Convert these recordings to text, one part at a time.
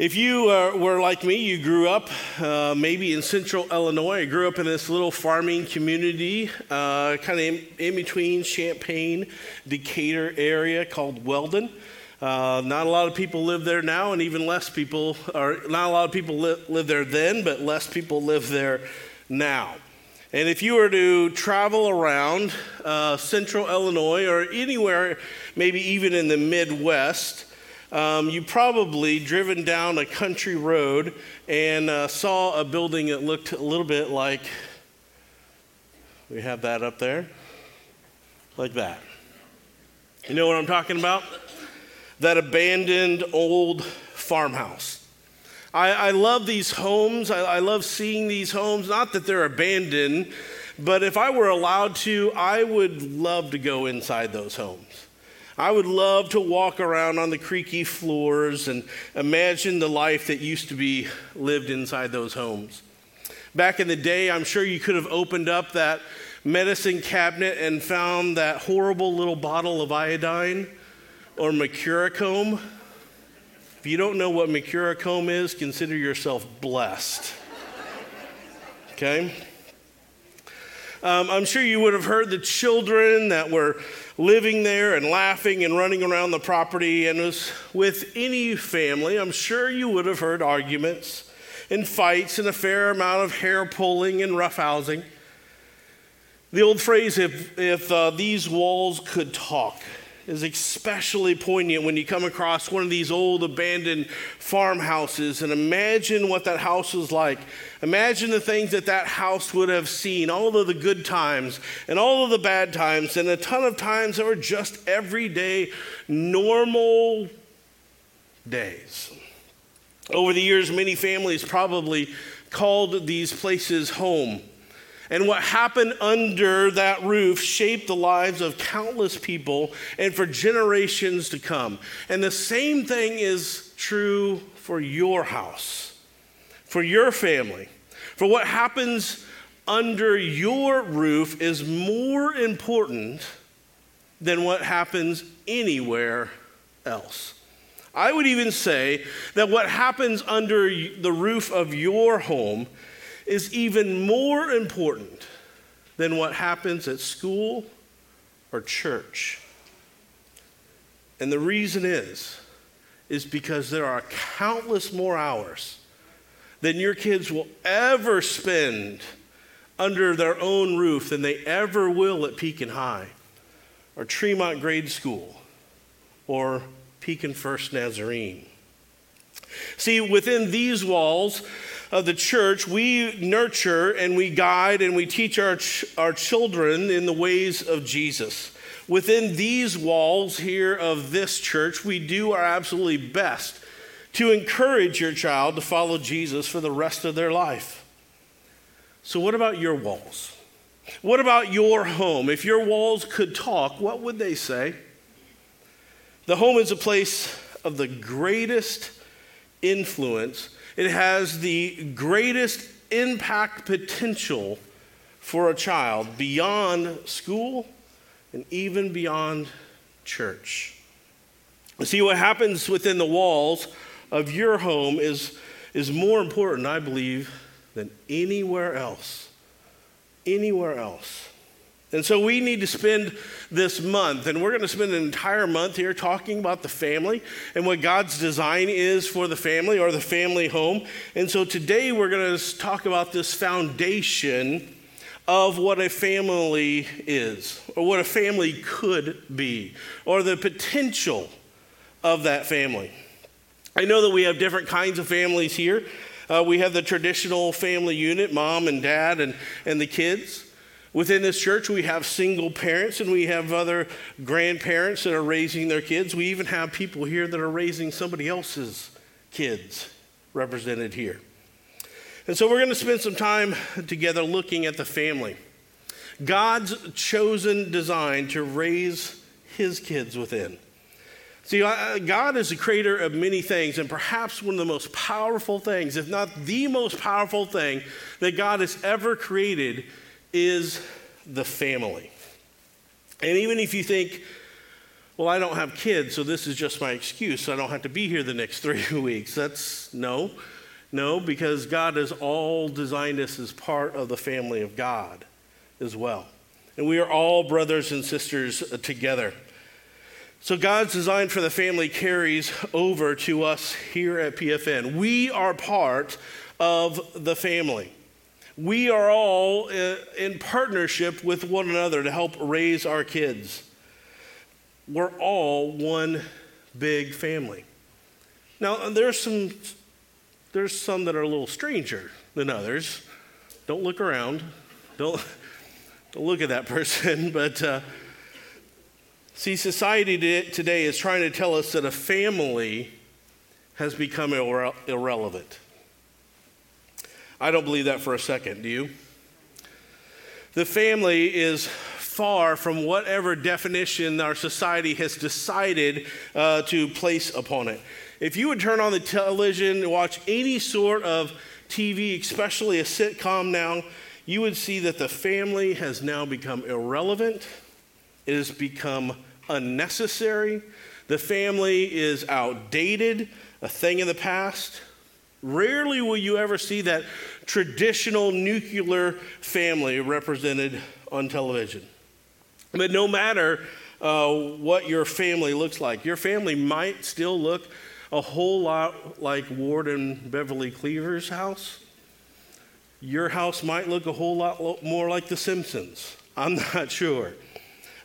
If you uh, were like me, you grew up uh, maybe in central Illinois. I grew up in this little farming community, uh, kind of in, in, between Champaign, Decatur area called Weldon. Uh, not a lot of people live there now, and even less people, or not a lot of people li- live there then, but less people live there now. And if you were to travel around uh, central Illinois or anywhere, maybe even in the Midwest, um, you probably driven down a country road and uh, saw a building that looked a little bit like we have that up there, like that. You know what I'm talking about? That abandoned old farmhouse. I, I love these homes. I, I love seeing these homes. Not that they're abandoned, but if I were allowed to, I would love to go inside those homes. I would love to walk around on the creaky floors and imagine the life that used to be lived inside those homes. Back in the day, I'm sure you could have opened up that medicine cabinet and found that horrible little bottle of iodine or mercurochrome. If you don't know what mercurochrome is, consider yourself blessed. Okay? Um, I'm sure you would have heard the children that were living there and laughing and running around the property. And with any family, I'm sure you would have heard arguments and fights and a fair amount of hair pulling and roughhousing. The old phrase, if, if uh, these walls could talk, is especially poignant when you come across one of these old abandoned farmhouses and imagine what that house was like. Imagine the things that that house would have seen, all of the good times and all of the bad times, and a ton of times that were just everyday, normal days. Over the years, many families probably called these places home. And what happened under that roof shaped the lives of countless people and for generations to come. And the same thing is true for your house, for your family. For what happens under your roof is more important than what happens anywhere else. I would even say that what happens under the roof of your home is even more important than what happens at school or church. And the reason is, is because there are countless more hours than your kids will ever spend under their own roof than they ever will at Pekin High or Tremont Grade School or Pekin First Nazarene. See, within these walls, of the church, we nurture and we guide and we teach our, ch- our children in the ways of Jesus. Within these walls here of this church, we do our absolutely best to encourage your child to follow Jesus for the rest of their life. So, what about your walls? What about your home? If your walls could talk, what would they say? The home is a place of the greatest influence it has the greatest impact potential for a child beyond school and even beyond church. See, what happens within the walls of your home is, is more important, I believe, than anywhere else. Anywhere else. And so we need to spend this month, and we're going to spend an entire month here talking about the family and what God's design is for the family or the family home. And so today we're going to talk about this foundation of what a family is, or what a family could be, or the potential of that family. I know that we have different kinds of families here. Uh, we have the traditional family unit, mom and dad, and, and the kids. Within this church, we have single parents and we have other grandparents that are raising their kids. We even have people here that are raising somebody else's kids represented here. And so we're going to spend some time together looking at the family. God's chosen design to raise his kids within. See, God is the creator of many things, and perhaps one of the most powerful things, if not the most powerful thing that God has ever created, is the family. And even if you think, well, I don't have kids, so this is just my excuse. So I don't have to be here the next three weeks. That's no, no, because God has all designed us as part of the family of God as well. And we are all brothers and sisters together. So God's design for the family carries over to us here at PFN. We are part of the family. We are all uh, in partnership with one another to help raise our kids we're all one big family. Now, there's some, there's some that are a little stranger than others. Don't look around. Don't, don't look at that person. But uh, see, society today is trying to tell us that a family has become irre- irrelevant. I don't believe that for a second. Do you? The family is far from whatever definition our society has decided uh, to place upon it. If you would turn on the television and watch any sort of TV, especially a sitcom now, you would see that the family has now become irrelevant. It has become unnecessary. The family is outdated, a thing of the past. Rarely will you ever see that traditional nuclear family represented on television. But no matter uh, what your family looks like, your family might still look a whole lot like Ward and Beverly Cleaver's house. Your house might look a whole lot more like The Simpsons. I'm not sure.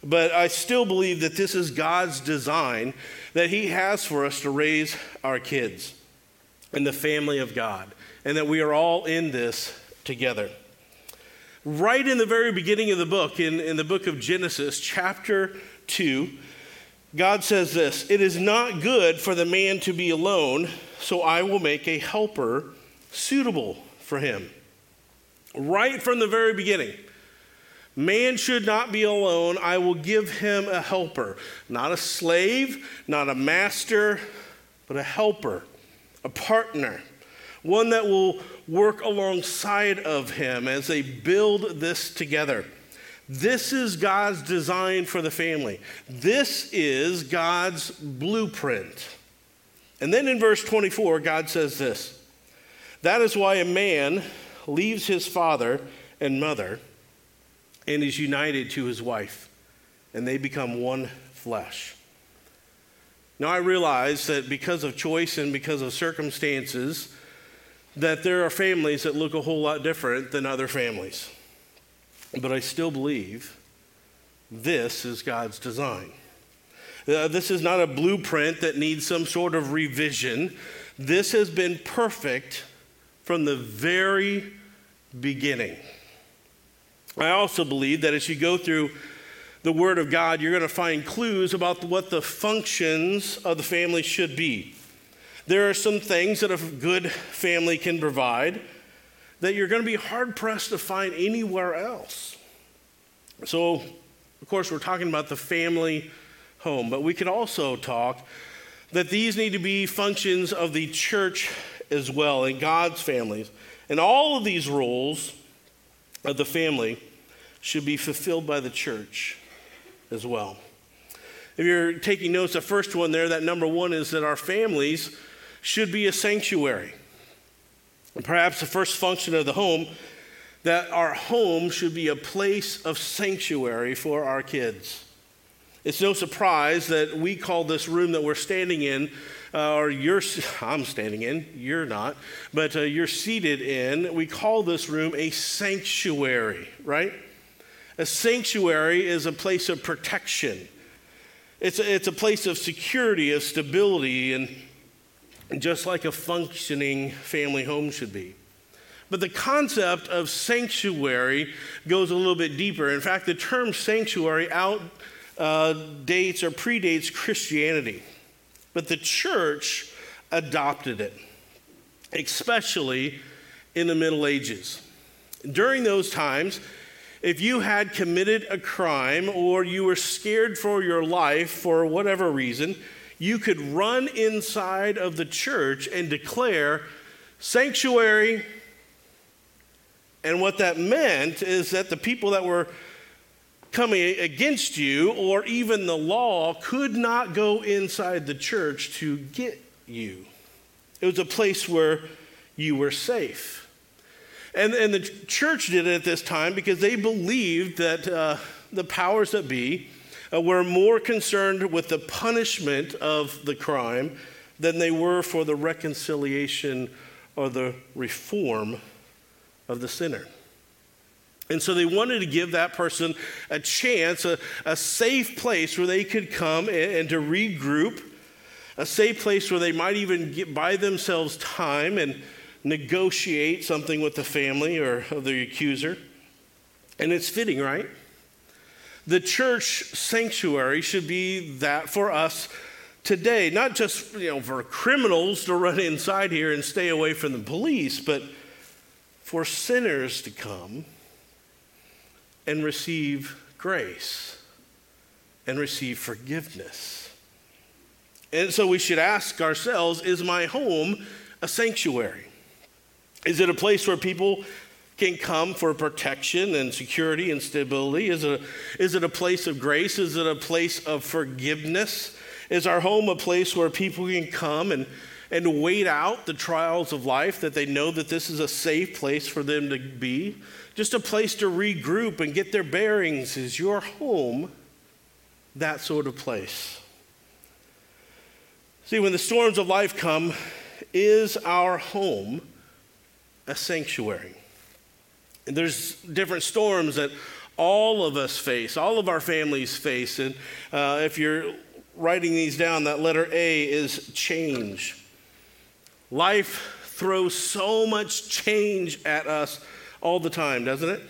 But I still believe that this is God's design that He has for us to raise our kids in the family of God, and that we are all in this together right in the very beginning of the book, in, in the book of Genesis, chapter 2, God says this It is not good for the man to be alone, so I will make a helper suitable for him. Right from the very beginning. Man should not be alone. I will give him a helper. Not a slave, not a master, but a helper, a partner one that will work alongside of him as they build this together. This is God's design for the family. This is God's blueprint. And then in verse 24, God says this That is why a man leaves his father and mother and is united to his wife, and they become one flesh. Now, I realize that because of choice and because of circumstances, that there are families that look a whole lot different than other families. But I still believe this is God's design. Uh, this is not a blueprint that needs some sort of revision. This has been perfect from the very beginning. I also believe that as you go through the Word of God, you're going to find clues about what the functions of the family should be. There are some things that a good family can provide that you're going to be hard pressed to find anywhere else. So, of course, we're talking about the family home, but we could also talk that these need to be functions of the church as well, in God's families. And all of these roles of the family should be fulfilled by the church as well. If you're taking notes, the first one there, that number one is that our families should be a sanctuary. And perhaps the first function of the home, that our home should be a place of sanctuary for our kids. It's no surprise that we call this room that we're standing in, uh, or you're, I'm standing in, you're not, but uh, you're seated in, we call this room a sanctuary, right? A sanctuary is a place of protection. It's a, it's a place of security, of stability, and just like a functioning family home should be. But the concept of sanctuary goes a little bit deeper. In fact, the term sanctuary outdates uh, or predates Christianity. But the church adopted it, especially in the Middle Ages. During those times, if you had committed a crime or you were scared for your life for whatever reason, you could run inside of the church and declare sanctuary. And what that meant is that the people that were coming against you or even the law could not go inside the church to get you. It was a place where you were safe. And, and the church did it at this time because they believed that uh, the powers that be uh, were more concerned with the punishment of the crime than they were for the reconciliation or the reform of the sinner. And so they wanted to give that person a chance, a, a safe place where they could come and, and, to regroup, a safe place where they might even get, buy themselves time and negotiate something with the family or the accuser. And it's fitting, right? The church sanctuary should be that for us today, not just you know for criminals to run inside here and stay away from the police, but for sinners to come and receive grace and receive forgiveness. And so we should ask ourselves is my home a sanctuary? Is it a place where people can come for protection and security and stability? Is it, a, is it a place of grace? Is it a place of forgiveness? Is our home a place where people can come and, and wait out the trials of life, that they know that this is a safe place for them to be? just a place to regroup and get their bearings. Is your home that sort of place? See, when the storms of life come, is our home a sanctuary? And there's different storms that all of us face, all of our families face. And uh, if you're writing these down, that letter A is change. Life throws so much change at us all the time, doesn't it?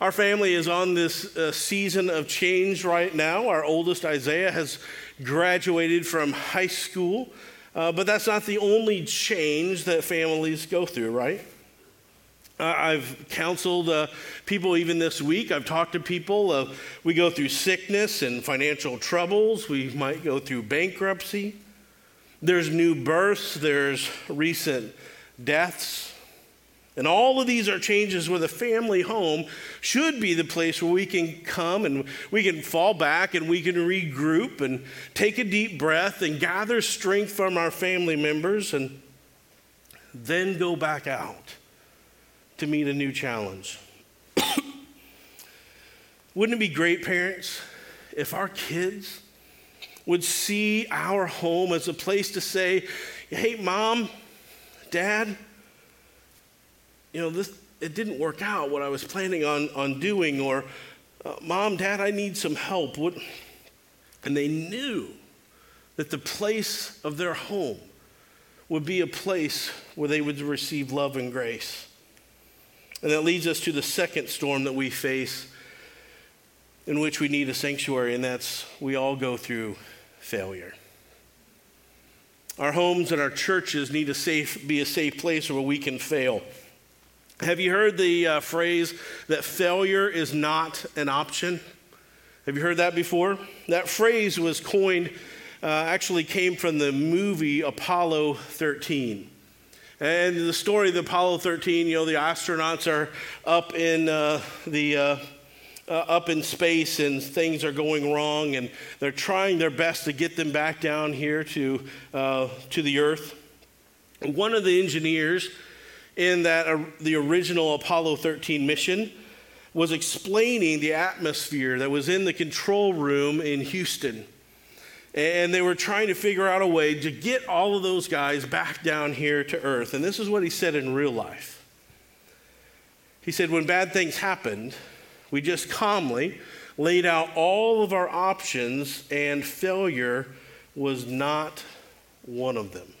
Our family is on this uh, season of change right now. Our oldest, Isaiah, has graduated from high school, uh, but that's not the only change that families go through, right? Uh, I've counseled uh, people even this week. I've talked to people. Uh, we go through sickness and financial troubles. We might go through bankruptcy. There's new births. There's recent deaths. And all of these are changes where the family home should be the place where we can come and we can fall back and we can regroup and take a deep breath and gather strength from our family members and then go back out to meet a new challenge. Wouldn't it be great, parents, if our kids would see our home as a place to say, hey, mom, dad, you know, this, it didn't work out what I was planning on, on doing, or uh, mom, dad, I need some help. What? And they knew that the place of their home would be a place where they would receive love and grace. And that leads us to the second storm that we face in which we need a sanctuary, and that's we all go through failure. Our homes and our churches need to safe, be a safe place where we can fail. Have you heard the uh, phrase that failure is not an option? Have you heard that before? That phrase was coined, uh, actually came from the movie Apollo 13. And the story of the Apollo 13, you know, the astronauts are up in uh, the uh, uh, up in space and things are going wrong, and they're trying their best to get them back down here to uh, to the Earth. One of the engineers in that uh, the original Apollo 13 mission was explaining the atmosphere that was in the control room in Houston. And they were trying to figure out a way to get all of those guys back down here to Earth. And this is what he said in real life. He said, When bad things happened, we just calmly laid out all of our options, and failure was not one of them.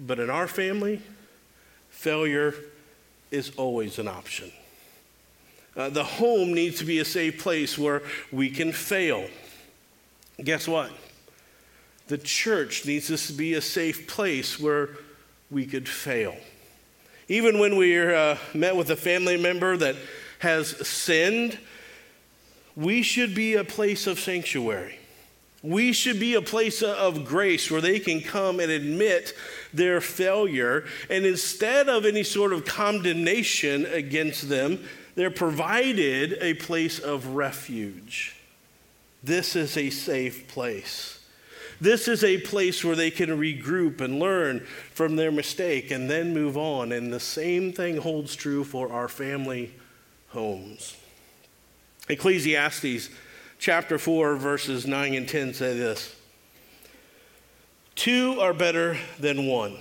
But in our family, failure is always an option. Uh, the home needs to be a safe place where we can fail. Guess what? The church needs us to be a safe place where we could fail. Even when we're uh, met with a family member that has sinned, we should be a place of sanctuary. We should be a place of grace where they can come and admit their failure. And instead of any sort of condemnation against them, they're provided a place of refuge. This is a safe place. This is a place where they can regroup and learn from their mistake and then move on. And the same thing holds true for our family homes. Ecclesiastes chapter 4, verses 9 and 10 say this Two are better than one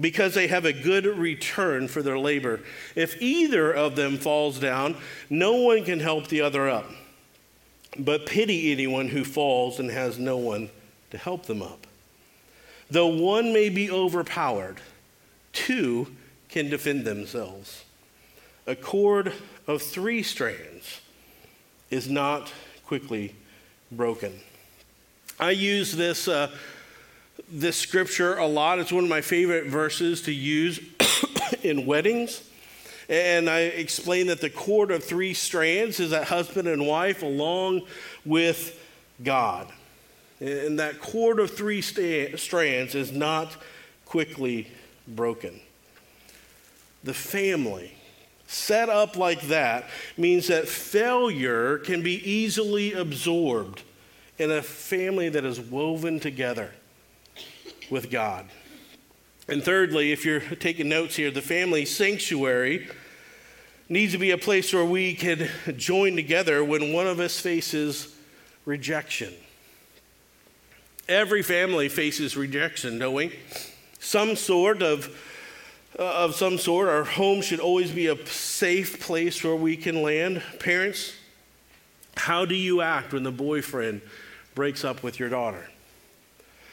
because they have a good return for their labor. If either of them falls down, no one can help the other up. But pity anyone who falls and has no one to help them up. Though one may be overpowered, two can defend themselves. A cord of three strands is not quickly broken. I use this, uh, this scripture a lot. It's one of my favorite verses to use in weddings. And I explain that the cord of three strands is that husband and wife along with God. And that cord of three strands is not quickly broken. The family set up like that means that failure can be easily absorbed in a family that is woven together with God. And thirdly, if you're taking notes here, the family sanctuary needs to be a place where we can join together when one of us faces rejection. Every family faces rejection, don't we? Some sort of, Uh, of some sort. Our home should always be a safe place where we can land. Parents, how do you act when the boyfriend breaks up with your daughter?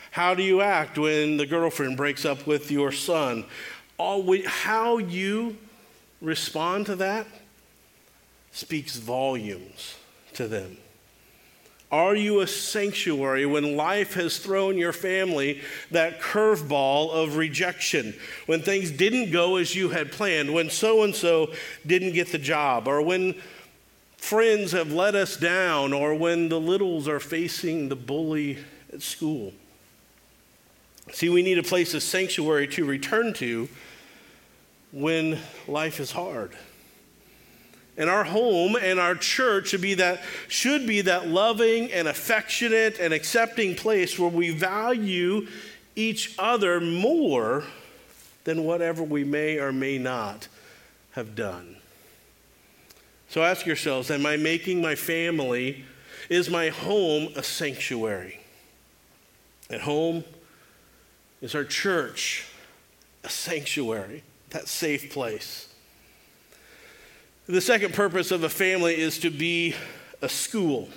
How do you act when the girlfriend breaks up with your son? We, how you respond to that speaks volumes to them. Are you a sanctuary when life has thrown your family that curveball of rejection? When things didn't go as you had planned, when so and so didn't get the job, or when friends have let us down, or when the littles are facing the bully at school? See, we need a place of sanctuary to return to when life is hard. And our home and our church should be that should be that loving and affectionate and accepting place where we value each other more than whatever we may or may not have done. So ask yourselves, am I making my family is my home a sanctuary? At home is our church a sanctuary, that safe place. The second purpose of a family is to be a school.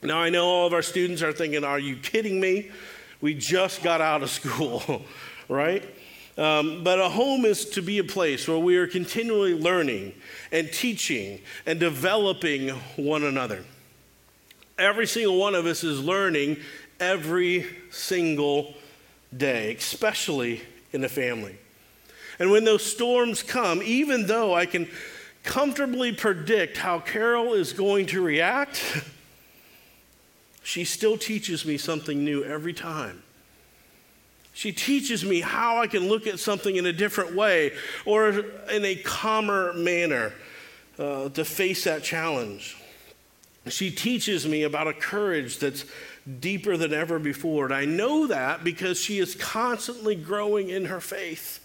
Now, I know all of our students are thinking, Are you kidding me? We just got out of school, right? Um, but a home is to be a place where we are continually learning and teaching and developing one another. Every single one of us is learning every single day, especially in a family. And when those storms come, even though I can comfortably predict how Carol is going to react, she still teaches me something new every time. She teaches me how I can look at something in a different way or in a calmer manner uh, to face that challenge. She teaches me about a courage that's deeper than ever before. And I know that because she is constantly growing in her faith.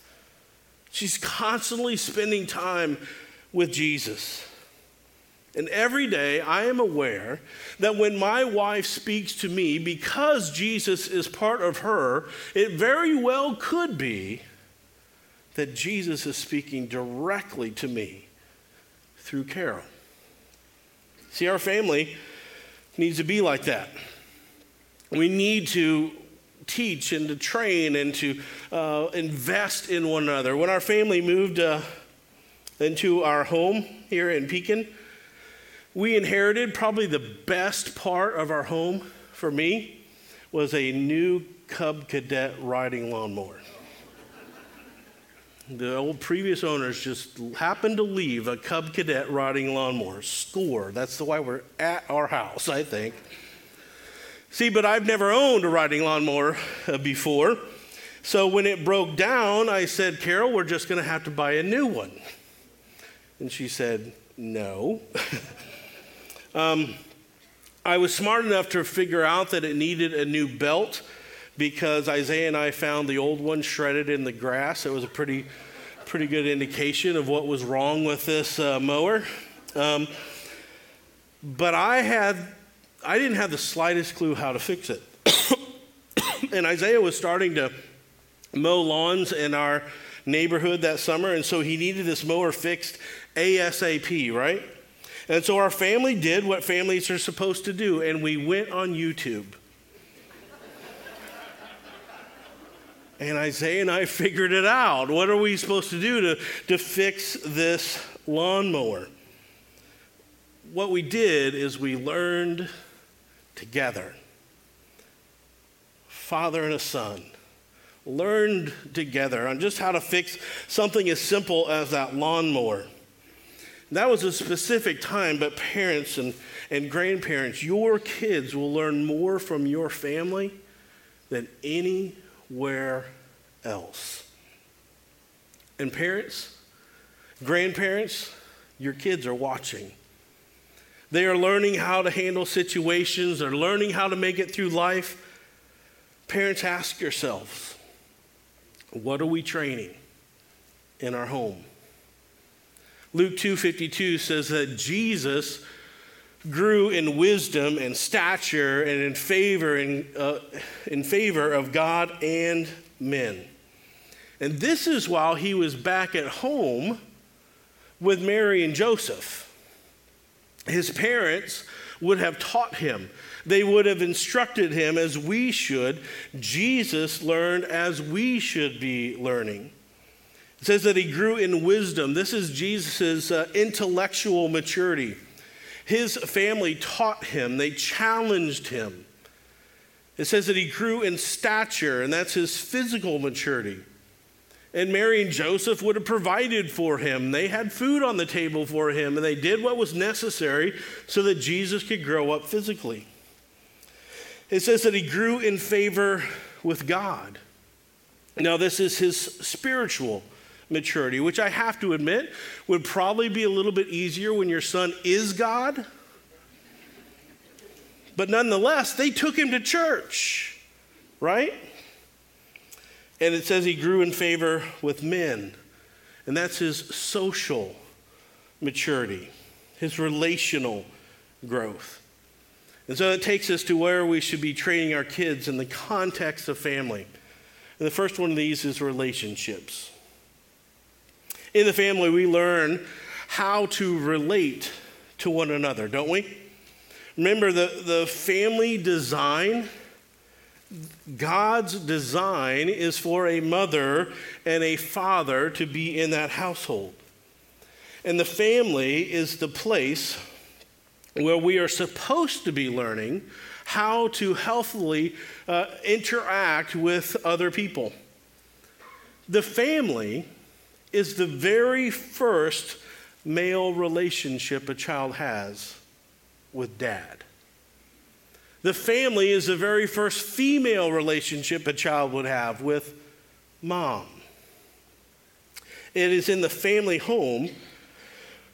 She's constantly spending time with Jesus. And every day I am aware that when my wife speaks to me, because Jesus is part of her, it very well could be that Jesus is speaking directly to me through Carol. See, our family needs to be like that. We need to teach and to train and to uh, invest in one another. When our family moved, uh, into our home here in Pekin. We inherited probably the best part of our home for me was a new Cub Cadet riding lawnmower. The old previous owners just happened to leave a Cub Cadet riding lawnmower. Score. That's the why we're at our house, I think. See, but I've never owned a riding lawnmower uh, before. So when it broke down, I said, Carol, we're just going to have to buy a new one. And she said, No. um, I was smart enough to figure out that it needed a new belt because Isaiah and I found the old one shredded in the grass. It was a pretty, pretty good indication of what was wrong with this uh, mower. Um, but I had, I didn't have the slightest clue how to fix it. and Isaiah was starting to mow lawns in our neighborhood that summer, and so he needed this mower fixed ASAP, right? And so our family did what families are supposed to do, and we went on YouTube. and Isaiah and I figured it out. What are we supposed to do to, to fix this lawnmower? What we did is we learned together. Father and a son learned together on just how to fix something as simple as that lawnmower. That was a specific time, but parents and, and grandparents, your kids will learn more from your family than anywhere else. And parents, grandparents, your kids are watching. They are learning how to handle situations, they're learning how to make it through life. Parents, ask yourselves what are we training in our home? Luke 2:52 says that Jesus grew in wisdom and stature and in favor in, uh, in favor of God and men. And this is while he was back at home with Mary and Joseph. His parents would have taught him, they would have instructed him as we should. Jesus learned as we should be learning. It says that he grew in wisdom. This is Jesus' uh, intellectual maturity. His family taught him, they challenged him. It says that he grew in stature, and that's his physical maturity. And Mary and Joseph would have provided for him. They had food on the table for him, and they did what was necessary so that Jesus could grow up physically. It says that he grew in favor with God. Now, this is his spiritual maturity, which I have to admit would probably be a little bit easier when your son is God. But nonetheless, they took him to church, right? And it says he grew in favor with men. And that's his social maturity, his relational growth. And so that takes us to where we should be training our kids in the context of family. And the first one of these is relationships. In the family, we learn how to relate to one another, don't we? Remember, the, the family design God's design is for a mother and a father to be in that household. And the family is the place where we are supposed to be learning how to healthily uh, interact with other people. The family is the very first male relationship a child has with dad. The family is the very first female relationship a child would have with mom. It is in the family home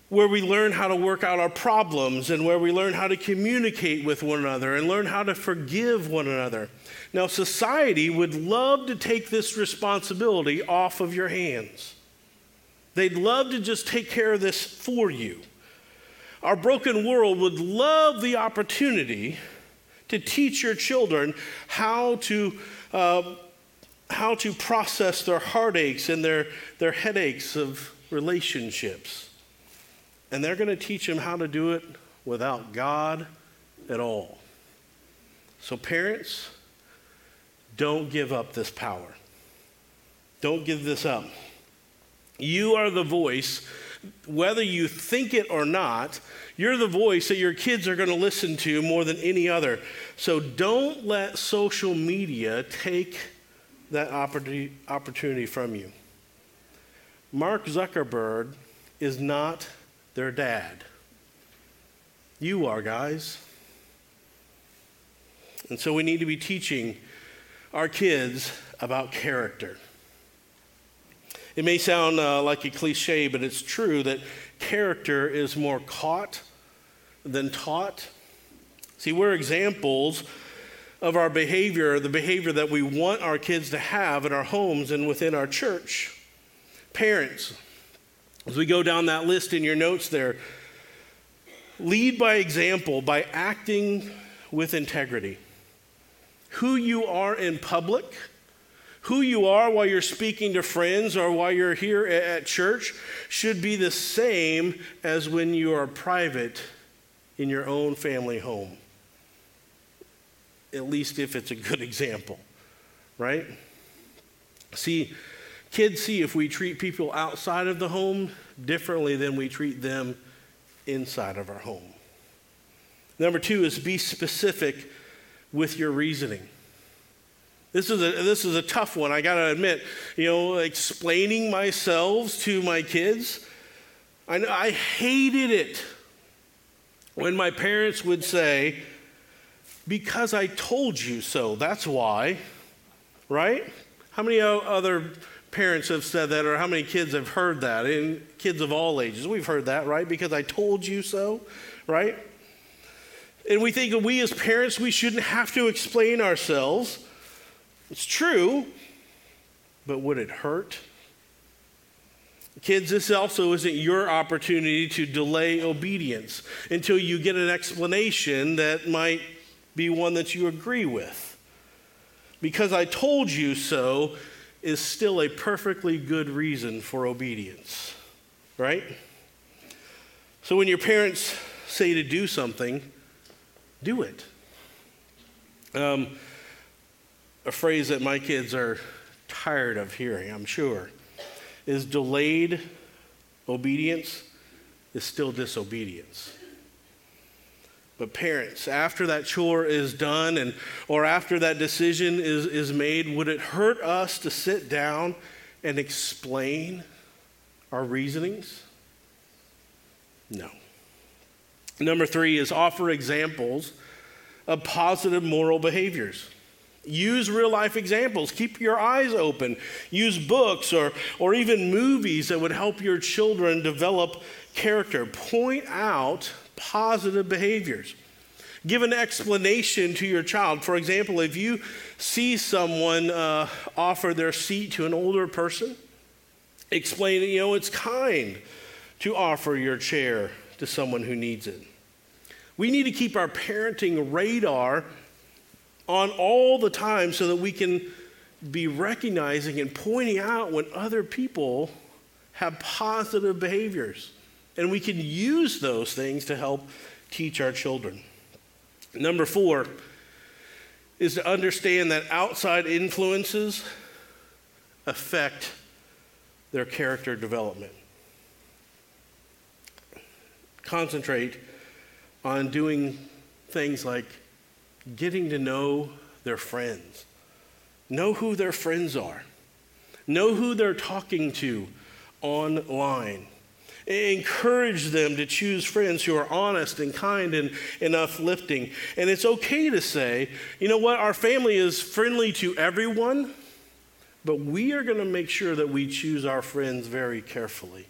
where we learn how to work out our problems and where we learn how to communicate with one another and learn how to forgive one another. Now, society would love to take this responsibility off of your hands. They'd love to just take care of this for you. Our broken world would love the opportunity to teach your children how to, uh, how to process their heartaches and their, their headaches of relationships. And they're going to teach them how to do it without God at all. So, parents, don't give up this power. Don't give this up. You are the voice whether you think it or not, you're the voice that your kids are going to listen to more than any other. So don't let social media take that opportunity from you. Mark Zuckerberg is not their dad. You are, guys. And so we need to be teaching our kids about character. It may sound uh, like a cliche, but it's true that character is more caught than taught. See, we're examples of our behavior, the behavior that we want our kids to have in our homes and within our church. Parents, as we go down that list in your notes there, lead by example by acting with integrity. Who you are in public, who you are while you're speaking to friends or while you're here at church should be the same as when you are private in your own family home. At least if it's a good example, right? See, kids see if we treat people outside of the home differently than we treat them inside of our home. Number two is be specific with your reasoning. This is a, this is a tough one, I gotta admit. You know, explaining myself to my kids, I, I hated it when my parents would say, Because I told you so, that's why, right? How many other parents have said that, or how many kids have heard that? And kids of all ages, we've heard that, right? Because I told you so, right? And we think that we as parents, we shouldn't have to explain ourselves. It's true, but would it hurt? Kids, this also isn't your opportunity to delay obedience until you get an explanation that might be one that you agree with. Because I told you so is still a perfectly good reason for obedience, right? So when your parents say to do something, do it. Um, a phrase that my kids are tired of hearing, I'm sure, is delayed obedience is still disobedience. But parents, after that chore is done and or after that decision is, is made, would it hurt us to sit down and explain our reasonings? No. Number three is offer examples of positive moral behaviors. Use real life examples. Keep your eyes open. Use books or, or even movies that would help your children develop character. Point out positive behaviors. Give an explanation to your child. For example, if you see someone uh, offer their seat to an older person, explain, you know, it's kind to offer your chair to someone who needs it. We need to keep our parenting radar on all the time so that we can be recognizing and pointing out when other people have positive behaviors. And we can use those things to help teach our children. Number four is to understand that outside influences affect their character development. Concentrate on doing things like getting to know their friends. Know who their friends are. Know who they're talking to online. Encourage them to choose friends who are honest and kind and, and uplifting. And it's okay to say, you know what, our family is friendly to everyone, but we are going to make sure that we choose our friends very carefully.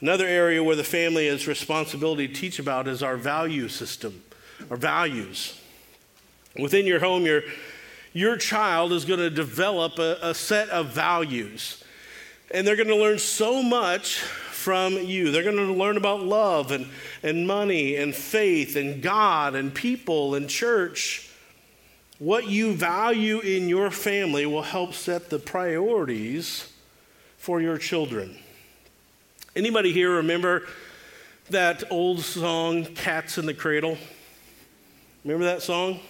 Another area where the family has responsibility to teach about is our value system or values. Within your home, your, your child is going to develop a, a set of values. And they're going to learn so much from you. They're going to learn about love and, and money and faith and God and people and church. What you value in your family will help set the priorities for your children. Anybody here remember that old song, Cats in the Cradle? Remember that song?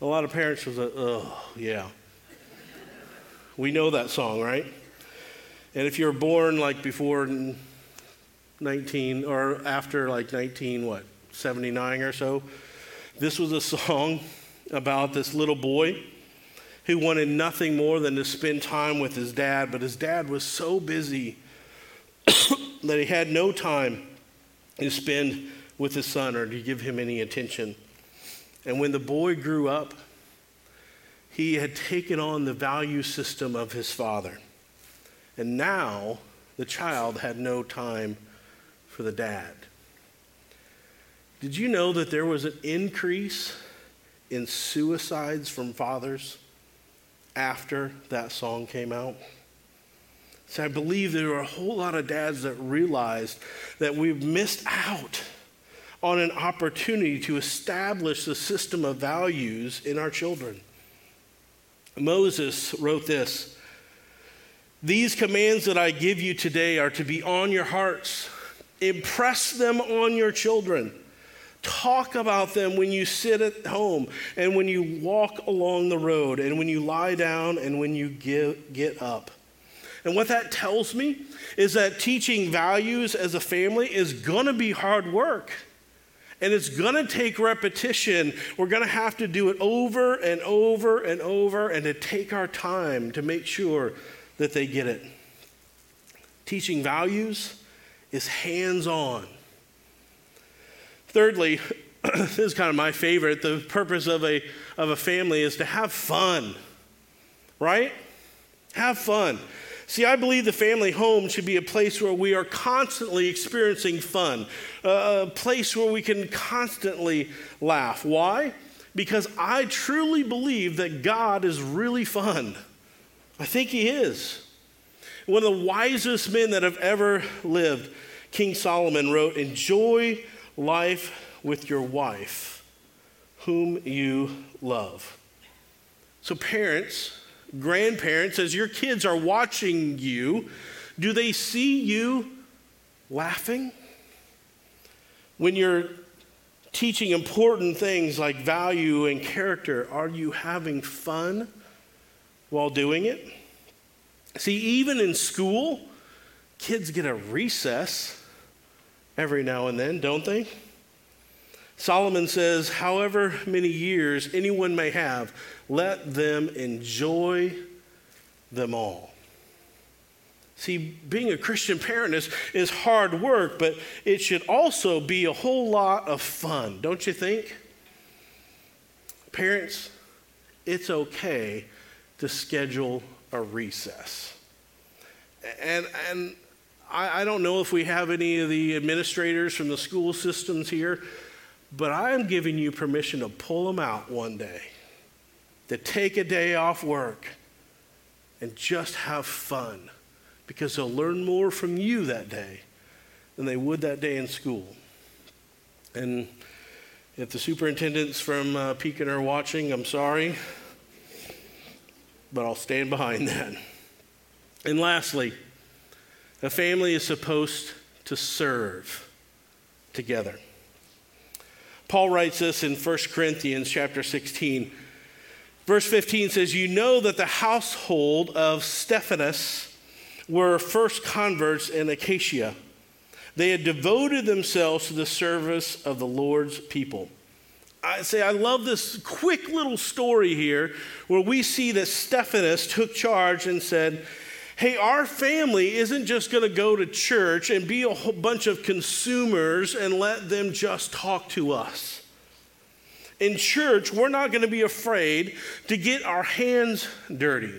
A lot of parents was like, oh, yeah. We know that song, right? And if you're born like before 19 or after like 19, what, 79 or so, this was a song about this little boy who wanted nothing more than to spend time with his dad, but his dad was so busy that he had no time to spend with his son or to give him any attention. And when the boy grew up, he had taken on the value system of his father. And now the child had no time for the dad. Did you know that there was an increase in suicides from fathers after that song came out? So I believe there were a whole lot of dads that realized that we've missed out on an opportunity to establish the system of values in our children. Moses wrote this These commands that I give you today are to be on your hearts. Impress them on your children. Talk about them when you sit at home and when you walk along the road and when you lie down and when you get, get up. And what that tells me is that teaching values as a family is going to be hard work. And it's going to take repetition. We're going to have to do it over and over and over and to take our time to make sure that they get it. Teaching values is hands on. Thirdly, this is kind of my favorite. The purpose of a, of a family is to have fun, right? Have fun. See, I believe the family home should be a place where we are constantly experiencing fun, a place where we can constantly laugh. Why? Because I truly believe that God is really fun. I think He is. One of the wisest men that have ever lived, King Solomon wrote, Enjoy life with your wife, whom you love. So, parents, grandparents, as your kids are watching you, do they see you laughing? When you're teaching important things like value and character, are you having fun while doing it? See, even in school, kids get a recess every now and then, don't they? Solomon says, however many years anyone may have, let them enjoy them all. See, being a Christian parent is, is hard work, but it should also be a whole lot of fun, don't you think? Parents, it's okay to schedule a recess. And, and I, I don't know if we have any of the administrators from the school systems here, but I am giving you permission to pull them out one day, to take a day off work and just have fun because they'll learn more from you that day than they would that day in school. And if the superintendents from uh, Pekin are watching, I'm sorry, but I'll stand behind that. And lastly, a family is supposed to serve together. Paul writes this in 1 Corinthians chapter 16. Verse 15 says, You know that the household of Stephanus were first converts in Achaia. They had devoted themselves to the service of the Lord's people. I say, I love this quick little story here where we see that Stephanus took charge and said, hey, our family isn't just going to go to church and be a whole bunch of consumers and let them just talk to us. In church, we're not going to be afraid to get our hands dirty.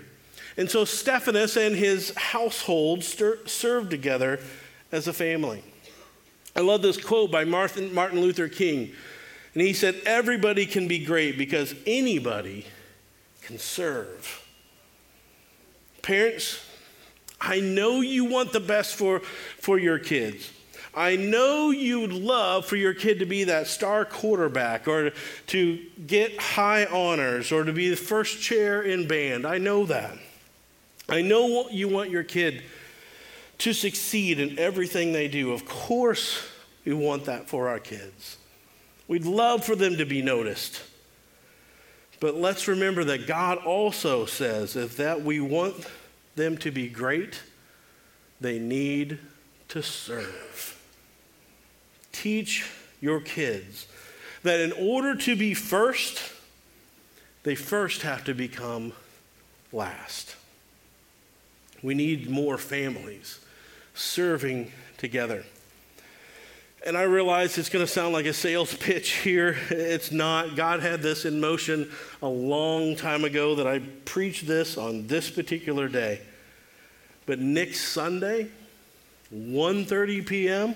And so Stephanus and his household stir- served together as a family. I love this quote by Martin, Martin Luther King. And he said, Everybody can be great because anybody can serve. Parents, I know you want the best for, for your kids. I know you'd love for your kid to be that star quarterback or to get high honors or to be the first chair in band. I know that. I know you want your kid to succeed in everything they do. Of course, we want that for our kids. We'd love for them to be noticed. But let's remember that God also says if that we want them to be great, they need to serve. Teach your kids that in order to be first, they first have to become last. We need more families serving together. And I realize it's going to sound like a sales pitch here. It's not. God had this in motion a long time ago that I preached this on this particular day. But next Sunday, 1:30 p.m.,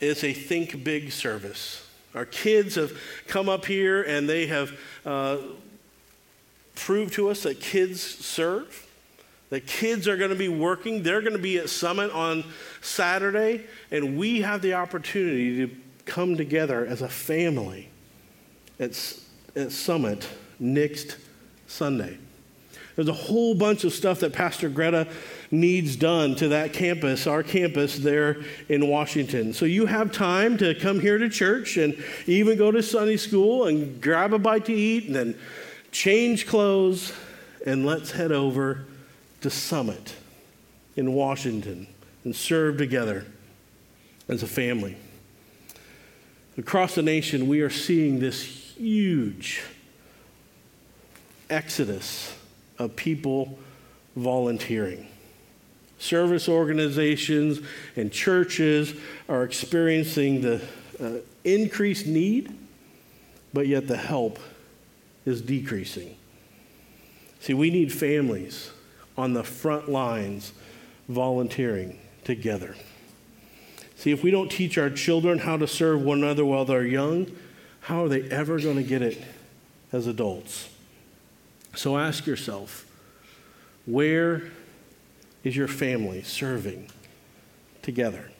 is a Think Big service. Our kids have come up here and they have uh, proved to us that kids serve. That kids are going to be working. They're going to be at Summit on Saturday, and we have the opportunity to come together as a family at, at Summit next Sunday. There's a whole bunch of stuff that Pastor Greta needs done to that campus, our campus there in Washington. So you have time to come here to church and even go to Sunday school and grab a bite to eat and then change clothes and let's head over to Summit in Washington and serve together as a family. Across the nation, we are seeing this huge exodus of people volunteering. Service organizations and churches are experiencing the uh, increased need, but yet the help is decreasing. See, we need families on the front lines volunteering together. See, if we don't teach our children how to serve one another while they're young, how are they ever going to get it as adults? So ask yourself where is your family serving together?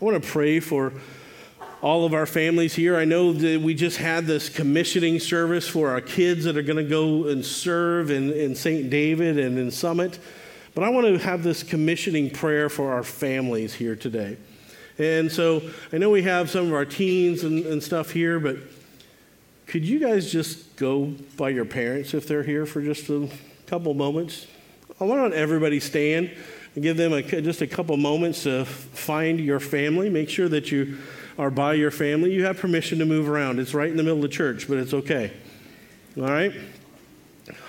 I want to pray for all of our families here. I know that we just had this commissioning service for our kids that are going to go and serve in, in St. David and in Summit. But I want to have this commissioning prayer for our families here today. And so I know we have some of our teens and, and stuff here, but could you guys just go by your parents if they're here for just a couple moments? I want everybody stand and give them a, just a couple moments to find your family. Make sure that you are by your family. You have permission to move around. It's right in the middle of the church, but it's okay. All right?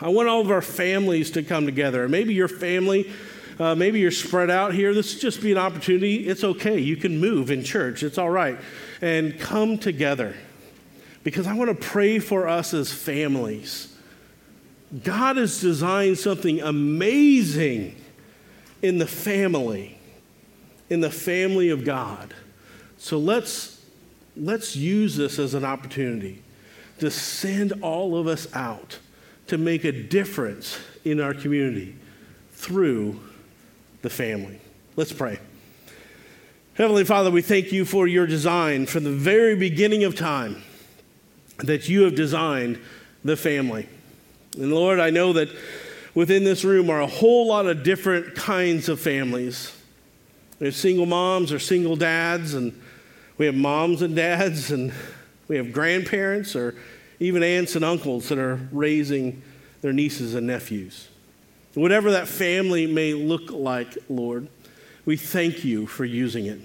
I want all of our families to come together. Maybe your family, uh, maybe you're spread out here. This is just be an opportunity. It's okay. You can move in church. It's all right. And come together because I want to pray for us as families. God has designed something amazing in the family, in the family of God. So let's, let's use this as an opportunity to send all of us out to make a difference in our community through the family. Let's pray. Heavenly Father, we thank you for your design from the very beginning of time that you have designed the family. And Lord, I know that within this room are a whole lot of different kinds of families. Have single moms or single dads, and we have moms and dads, and we have grandparents or even aunts and uncles that are raising their nieces and nephews. Whatever that family may look like, Lord, we thank you for using it.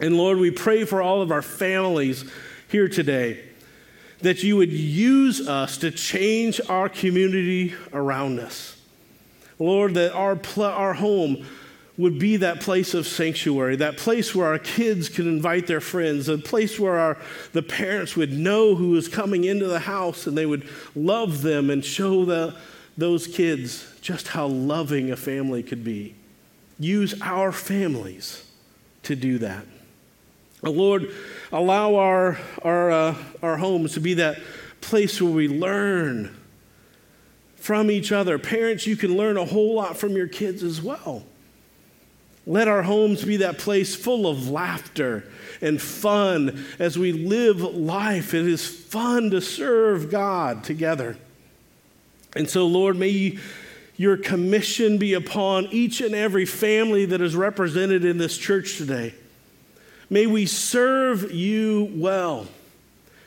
And Lord, we pray for all of our families here today that you would use us to change our community around us. Lord, that our, pl- our home would be that place of sanctuary, that place where our kids can invite their friends, a place where our, the parents would know who is coming into the house and they would love them and show the, those kids just how loving a family could be. Use our families to do that. Lord, allow our, our, uh, our homes to be that place where we learn from each other. Parents, you can learn a whole lot from your kids as well. Let our homes be that place full of laughter and fun as we live life. It is fun to serve God together. And so, Lord, may your commission be upon each and every family that is represented in this church today. May we serve you well.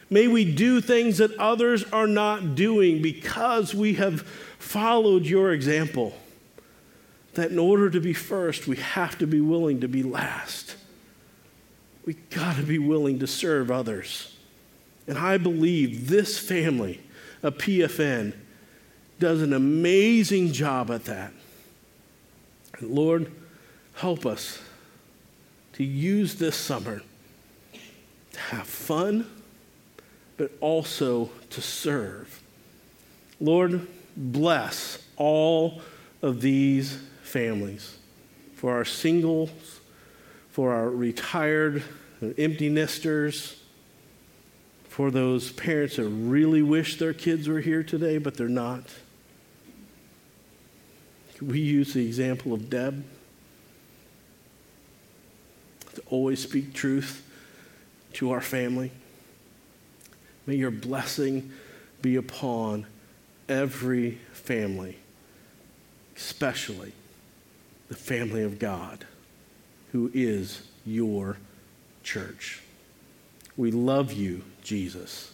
May we do things that others are not doing because we have followed your example. That in order to be first, we have to be willing to be last. We got to be willing to serve others. And I believe this family a PFN does an amazing job at that. Lord, help us to use this summer to have fun, but also to serve. Lord, bless all of these families, for our singles, for our retired empty nesters, for those parents that really wish their kids were here today, but they're not. We use the example of Deb to always speak truth to our family. May your blessing be upon every family, especially the family of God, who is your church. We love you, Jesus,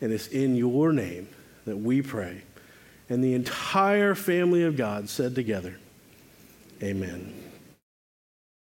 and it's in your name that we pray. And the entire family of God said together, Amen.